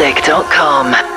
enhancedmusic.com.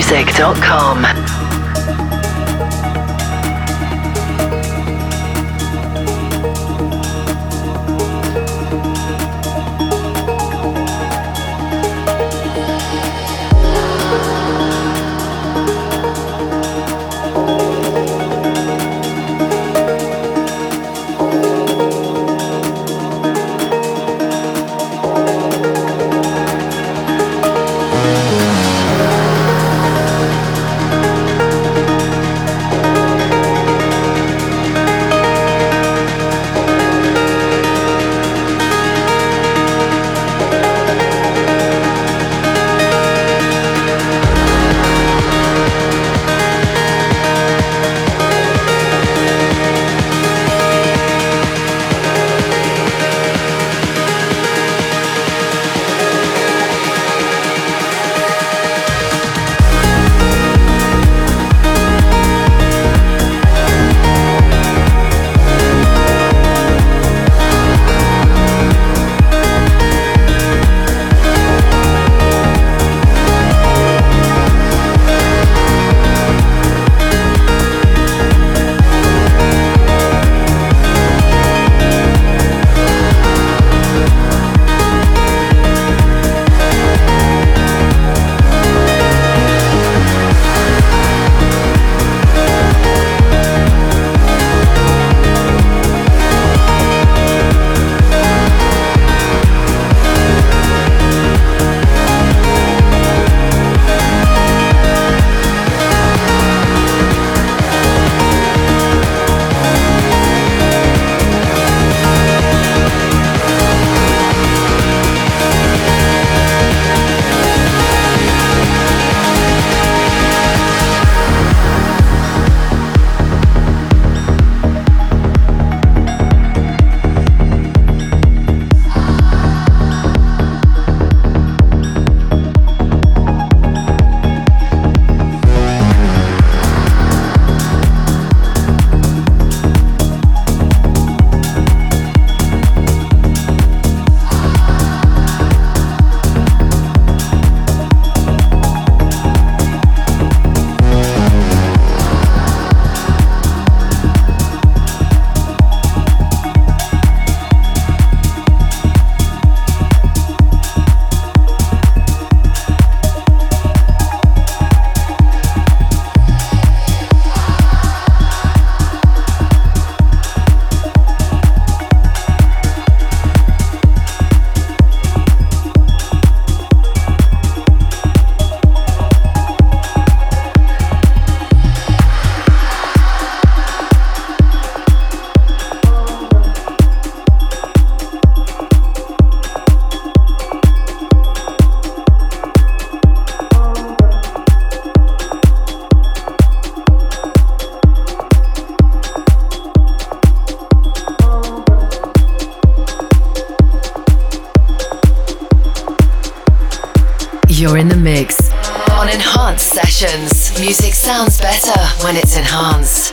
enhancedmusic.com. Music sounds better when it's enhanced.